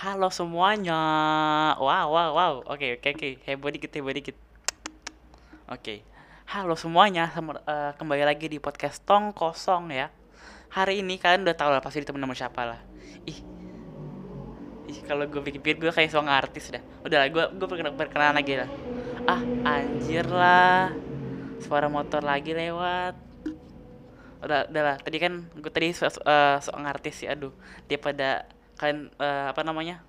Halo semuanya. Wow, wow, wow. Oke, oke, oke. Heboh dikit, heboh dikit. Oke. Halo semuanya, Sem- eh, kembali lagi di podcast Tong Kosong ya. Hari ini kalian udah tahu lah pasti temen nama siapa lah. Ih, ih kalau gue pikir-pikir gue kayak seorang artis dah. Udah lah, gue gue perkenalan, lagi lah. Ah, anjir lah. Suara motor lagi lewat. Udah, udah lah. Tadi kan gue tadi eh, seorang artis sih, aduh. Dia pada kalian eh, apa namanya?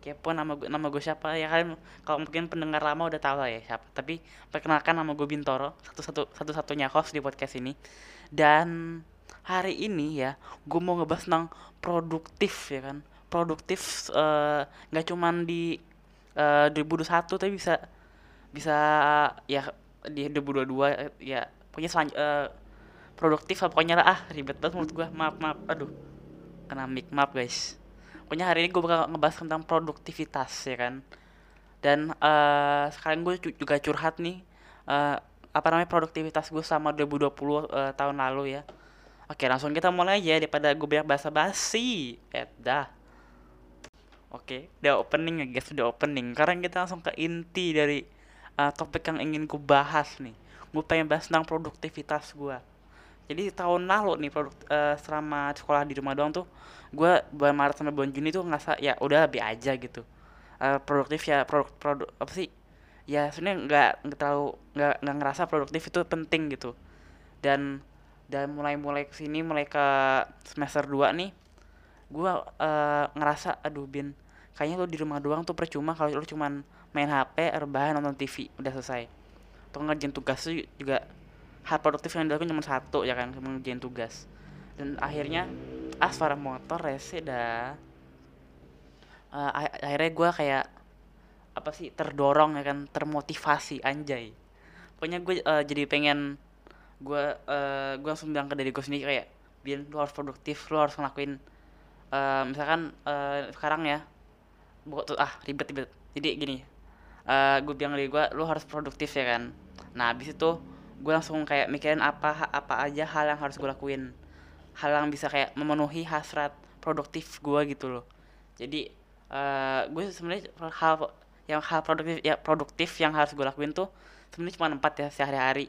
kepo nama gue nama gue siapa? Ya kalian kalau mungkin pendengar lama udah tahu lah ya siapa. Tapi perkenalkan nama gue Bintoro satu satu satu satunya host di podcast ini. Dan hari ini ya gue mau ngebahas tentang produktif ya kan? Produktif eh, nggak cuman di eh, 2021 tapi bisa bisa ya di 2022 eh, ya pokoknya selanj- eh, produktif pokoknya lah. Ah ribet banget menurut gue maaf maaf. Aduh kena mic. Maaf guys pokoknya hari ini gue bakal ngebahas tentang produktivitas ya kan? Dan eh sekarang gue juga curhat nih eh apa namanya produktivitas gue sama 2020 eh, tahun lalu ya. Oke langsung kita mulai aja daripada gue banyak basa-basi. Eh dah. Oke udah opening ya guys udah opening. Sekarang kita langsung ke inti dari eh, topik yang ingin gue bahas nih. Gue pengen bahas tentang produktivitas gue jadi tahun lalu nih produk eh, selama sekolah di rumah doang tuh gue bulan Maret sampai bulan Juni tuh ngerasa ya udah lebih aja gitu. Eh, produktif ya produk produk apa sih ya sebenarnya nggak terlalu nggak nggak ngerasa produktif itu penting gitu. Dan dan mulai mulai ke sini mulai ke semester 2 nih gue eh, ngerasa aduh bin kayaknya lu di rumah doang tuh percuma kalau lu cuman main HP rebahan nonton TV udah selesai. Atau ngerjain tugas juga hal produktif yang dilakukan cuma satu ya kan? Cuma ngerjain tugas. Dan akhirnya ah suara motor rese dah. Ah- akhirnya gue kayak apa sih terdorong ya kan? Termotivasi anjay. Pokoknya gue eh, jadi pengen gue eh, gue langsung bilang ke diri gue sendiri kayak biar lu harus produktif lu harus ngelakuin. Eh, misalkan eh, sekarang ya buat ah ribet ribet. Jadi gini eh gue bilang ke diri gue lu harus produktif ya kan? Nah habis itu gue langsung kayak mikirin apa apa aja hal yang harus gue lakuin. Hal yang bisa kayak memenuhi hasrat produktif gue gitu loh. Jadi eh gue sebenarnya hal yang hal produktif ya produktif yang harus gue lakuin tuh sebenarnya cuma empat ya sehari-hari.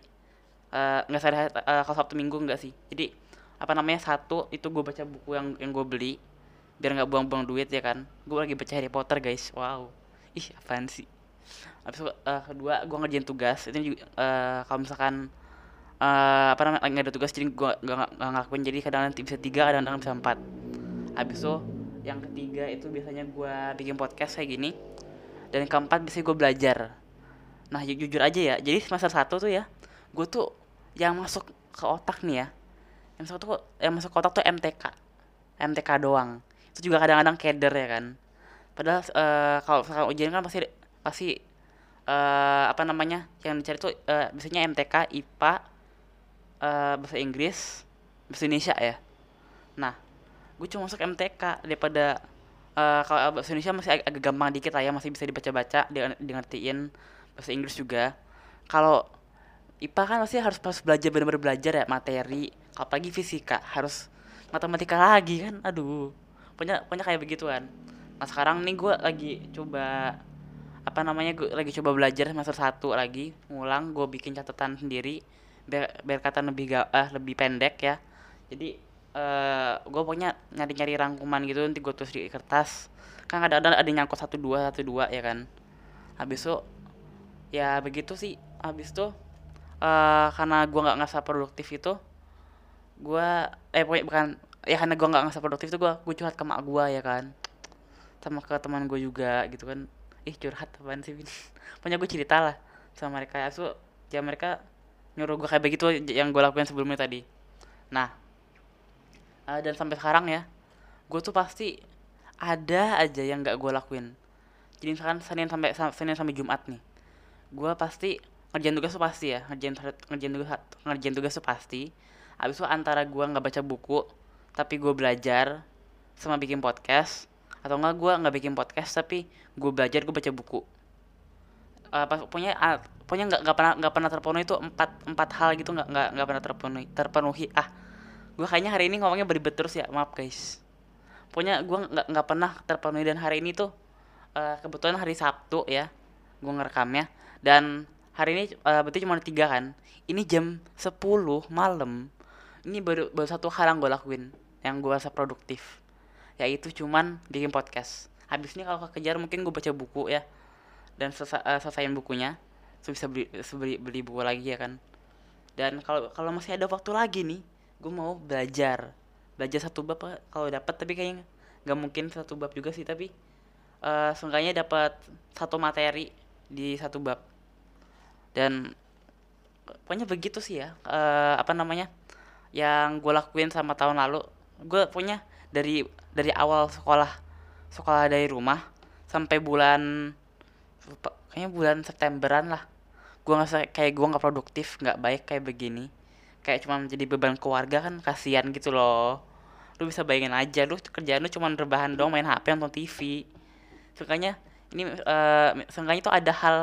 Eh, nggak sehari-hari eh, kalau sabtu minggu nggak sih. Jadi apa namanya satu itu gue baca buku yang yang gue beli biar nggak buang-buang duit ya kan. Gue lagi baca Harry Potter guys. Wow. Ih sih habis eh, kedua gue ngerjain tugas. Itu juga eh, kalau misalkan eh, apa namanya nggak ada tugas jadi gue nggak nggak ngelakuin. Jadi kadang nanti bisa tiga kadang-kadang bisa empat. Habis itu yang ketiga itu biasanya gue bikin podcast kayak gini. Dan yang keempat biasanya gue belajar. Nah ju- jujur aja ya jadi semester satu tuh ya gue tuh yang masuk ke otak nih ya. Yang masuk tuh yang masuk ke otak tuh MTK MTK doang. Itu juga kadang-kadang keder ya kan. Padahal eh, kalau misalkan ujian kan pasti pasti eh, apa namanya yang dicari tuh eh, biasanya MTK IPA eh, bahasa Inggris bahasa Indonesia ya. Nah gue cuma masuk MTK daripada eh, kalau bahasa Indonesia masih ag- agak gampang dikit lah ya masih bisa dibaca-baca di, ngertiin bahasa Inggris juga. Kalau IPA kan pasti harus pas belajar benar-benar belajar ya materi apalagi fisika harus matematika lagi kan aduh. Pokoknya pokoknya kayak begituan. Nah sekarang nih gue lagi coba apa namanya gue lagi coba belajar semester satu lagi ngulang gue bikin catatan sendiri biar biar kata lebih ga, ah, lebih pendek ya. Jadi eh gue pokoknya nyari-nyari rangkuman gitu nanti gue tulis di kertas. Kan kadang-kadang ada yang nyangkut satu dua satu dua ya kan. Habis itu ya begitu sih. Habis itu eh karena gua nggak ngerasa produktif itu gua eh pokoknya bukan ya karena gua nggak ngerasa produktif itu gua gua curhat ke mak gua ya kan. Sama ke teman gue juga gitu kan ih curhat apaan sih Vin? Pokoknya gue cerita lah sama mereka. Ya so ya mereka nyuruh gue kayak begitu yang gue lakuin sebelumnya tadi. Nah eh, dan sampai sekarang ya gue tuh pasti ada aja yang nggak gue lakuin. Jadi misalkan senin sampai Sa- senin sampai jumat nih gue pasti ngerjain tugas tuh pasti ya ngerjain ngerjain tugas ngerjain tugas tuh pasti. Abis itu antara gue nggak baca buku tapi gue belajar sama bikin podcast atau enggak gue nggak bikin podcast tapi gue belajar gue baca buku. Eh, pas pokoknya ah, pokoknya nggak nggak pernah nggak pernah terpenuhi itu empat empat hal gitu nggak nggak nggak pernah terpenuhi terpenuhi. Ah gue kayaknya hari ini ngomongnya beribet terus ya maaf guys. Pokoknya gue nggak nggak pernah terpenuhi dan hari ini tuh uh, kebetulan hari Sabtu ya gue ngerekamnya. Dan hari ini uh, berarti cuma tiga kan? Ini jam 10 malam. Ini baru baru satu hal yang gue lakuin yang gue rasa produktif yaitu cuman bikin podcast. Habis ini kalau kejar mungkin gue baca buku ya. Dan selesai uh, selesaiin bukunya. So bisa beli, beli beli buku lagi ya kan. Dan kalau kalau masih ada waktu lagi nih gue mau belajar. Belajar satu bab kalau dapat tapi kayaknya nggak mungkin satu bab juga sih. Tapi uh, seenggaknya dapat satu materi di satu bab. Dan pokoknya begitu sih ya. Uh, apa namanya yang gue lakuin sama tahun lalu. Gue punya dari dari awal sekolah sekolah dari rumah sampai bulan kayaknya bulan Septemberan lah. Gue nggak kayak gue nggak produktif nggak baik kayak begini. Kayak cuma menjadi beban keluarga kan kasihan gitu loh. Lu bisa bayangin aja lu kerjaan lu cuma rebahan dong main HP nonton TV seenggaknya ini uh, seenggaknya itu ada hal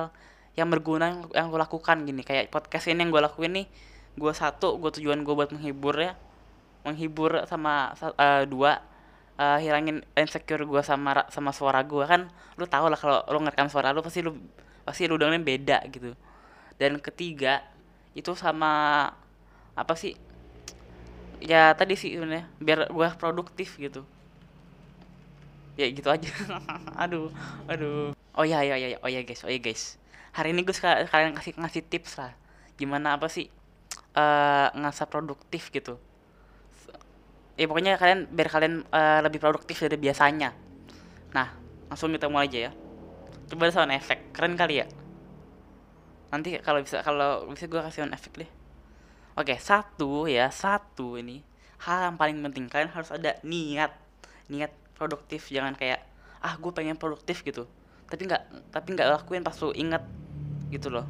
yang berguna yang, yang gue lakukan gini. Kayak podcast ini yang gue lakuin nih gue satu gue tujuan gue buat menghibur ya menghibur sama uh, dua uh, hilangin insecure gue sama sama suara gue kan lu tau lah kalau lu ngerekam suara lu pasti lu pasti lu dengerin beda gitu. Dan ketiga itu sama apa sih? Ya tadi sih sebenarnya biar gue produktif gitu. Ya gitu aja. Aduh aduh. Oh ya ya ya oh ya guys oh ya guys. Hari ini gue sekalian kasih ngasih tips lah. Gimana apa sih uh, ngerasa produktif gitu ya pokoknya kalian biar kalian uh, lebih produktif dari biasanya. Nah langsung kita mulai aja ya. Coba sound efek keren kali ya. Nanti kalau bisa kalau bisa gue kasih sound efek deh. Oke, satu ya, satu ini. Hal yang paling penting kalian harus ada niat, niat produktif. Jangan kayak ah gue pengen produktif gitu, tapi nggak tapi nggak lakuin pas lu inget gitu loh.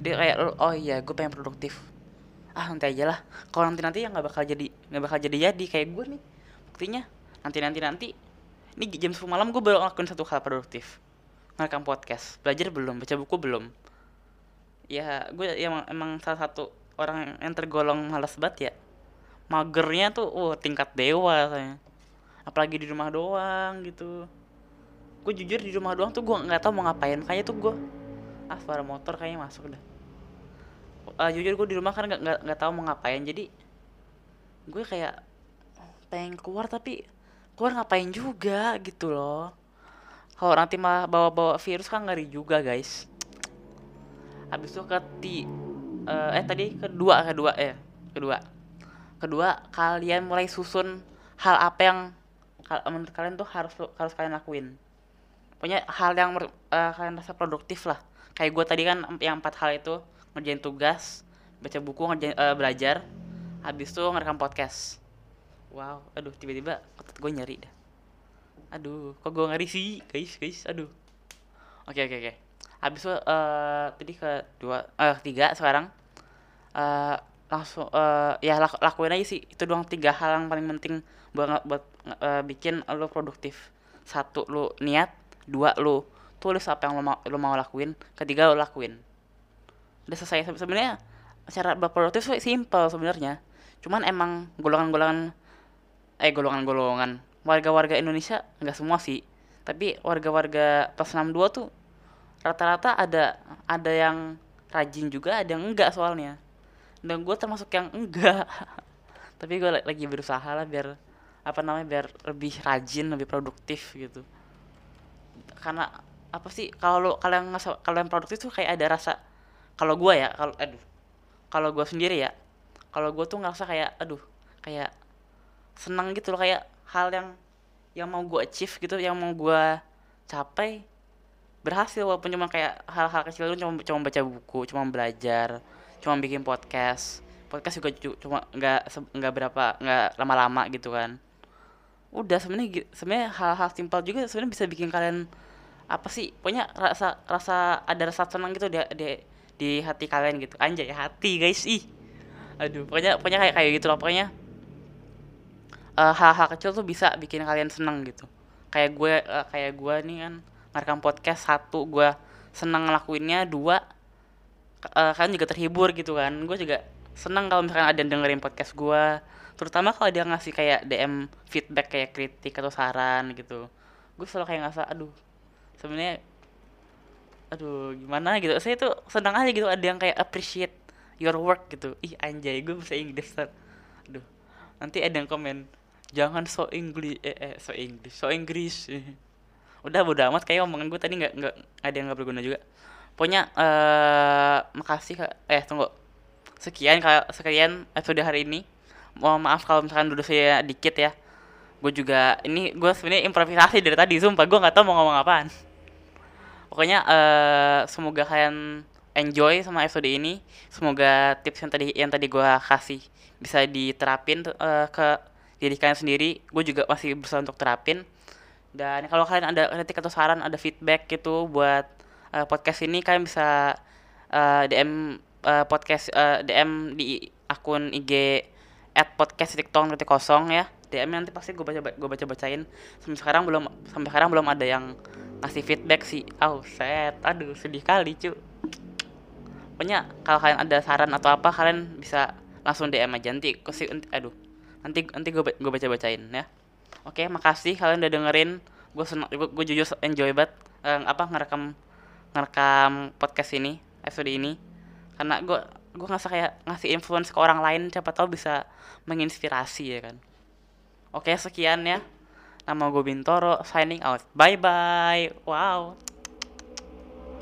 Dia kayak oh iya gue pengen produktif. Ah nanti aja lah. Kalau nanti nanti ya nggak bakal jadi nggak bakal jadi jadi kayak gue nih. Buktinya nanti nanti nanti. Ini jam 10 malam gue baru ngelakuin satu hal produktif. Ngerekam podcast. Belajar belum, baca buku belum. Ya gue emang emang salah satu orang yang tergolong malas banget ya magernya tuh oh tingkat dewa saya apalagi di rumah doang gitu gue jujur di rumah doang tuh gue nggak tahu mau ngapain kayaknya tuh gue ah suara motor kayaknya masuk dah uh, jujur gue di rumah kan nggak nggak tahu mau ngapain. Jadi gue kayak pengen keluar tapi keluar ngapain juga gitu loh. Kalau nanti mah bawa-bawa virus kan ngeri juga guys. Habis itu keti uh, eh tadi kedua kedua eh kedua. Kedua kalian mulai susun hal apa yang menurut kalian tuh harus harus kalian lakuin. Pokoknya hal yang uh, kalian rasa produktif lah. Kayak gue tadi kan yang empat hal itu ngerjain tugas baca buku ngerjain uh, belajar. Habis itu ngerekam podcast. Wow aduh tiba-tiba otot gue nyari dah. Aduh kok gue ngeri sih? Guys guys aduh. Oke okay, oke okay, oke. Okay habis itu uh, tadi kedua eh tiga sekarang uh, langsung uh, ya lak lakuin aja sih. Itu doang tiga hal yang paling penting buat buat uh, bikin lo produktif. Satu lo niat. Dua lo tulis apa yang lo mau lo mau lakuin. Ketiga lo lakuin udah selesai. Sebenarnya cara berproduktif sih simple sebenarnya. Cuman emang golongan-golongan eh golongan-golongan warga-warga Indonesia nggak semua sih. Tapi warga-warga plus 62 tuh rata-rata ada ada yang rajin juga ada yang enggak soalnya. Dan gue termasuk yang enggak. Tapi gue lagi berusaha lah biar apa namanya biar lebih rajin lebih produktif gitu. Karena apa sih kalau kalian yang produktif tuh kayak ada rasa kalau gue ya kalau aduh kalau gue sendiri ya kalau gue tuh ngerasa kayak aduh kayak senang gitu loh kayak hal yang yang mau gue achieve gitu yang mau gue capai berhasil walaupun cuma kayak hal-hal kecil itu cuma cuma baca buku cuma belajar cuma bikin podcast. Podcast juga cuma nggak nggak berapa nggak lama-lama gitu kan. Udah sebenarnya sebenarnya hal-hal simpel juga sebenarnya bisa bikin kalian apa sih pokoknya rasa rasa ada rasa senang gitu di di, di hati kalian gitu. Anjay hati guys. Ih. Aduh pokoknya pokoknya kayak kayak gitu loh. Pokoknya uh, hal-hal kecil tuh bisa bikin kalian senang gitu. Kayak gue uh, kayak gue nih kan ngerekam podcast satu gue seneng ngelakuinnya dua uh, kan juga terhibur gitu kan. Gue juga seneng kalau misalkan ada yang dengerin podcast gue. Terutama kalau dia ngasih kayak DM feedback kayak kritik atau saran gitu. Gue selalu kayak ngerasa aduh sebenarnya aduh gimana gitu. Saya tuh senang aja gitu ada yang kayak appreciate your work gitu. Ih anjay gue bisa Inggris ter aduh nanti ada yang komen jangan so English eh, eh so English so Inggris. Udah bodo amat kayak omongan gue tadi nggak nggak ada yang nggak berguna juga. Pokoknya eh makasih Kak. eh tunggu. Sekian kak sekian episode hari ini. Mohon maaf kalau misalkan duduk saya dikit ya. Gue juga ini gue sebenarnya improvisasi dari tadi sumpah. Gue nggak tahu mau ngomong apaan pokoknya eh semoga kalian enjoy sama episode ini. Semoga tips yang tadi yang tadi gue kasih bisa diterapin eh, ke diri kalian sendiri. Gue juga masih berusaha untuk terapin. Dan kalau kalian ada kritik atau saran ada feedback gitu buat eh, podcast ini kalian bisa eh, DM eh, podcast eh, DM di akun IG at podcast titik kosong ya DM nanti pasti gue baca gue baca bacain sampai sekarang belum sampai sekarang belum ada yang ngasih feedback sih. Oh set. Aduh sedih kali cu. Pokoknya kalau kalian ada saran atau apa kalian bisa langsung DM aja. Nanti kasih aduh. Nanti nanti gue baca bacain ya. Oke makasih kalian udah dengerin. Gue senang gue, gue jujur enjoy banget eh, apa ngerekam ngerekam podcast ini episode ini. Karena gue gue ngerasa kayak ngasih influence ke orang lain siapa tahu bisa menginspirasi ya kan oke sekian ya. Nama gue Bintoro signing out. Bye bye wow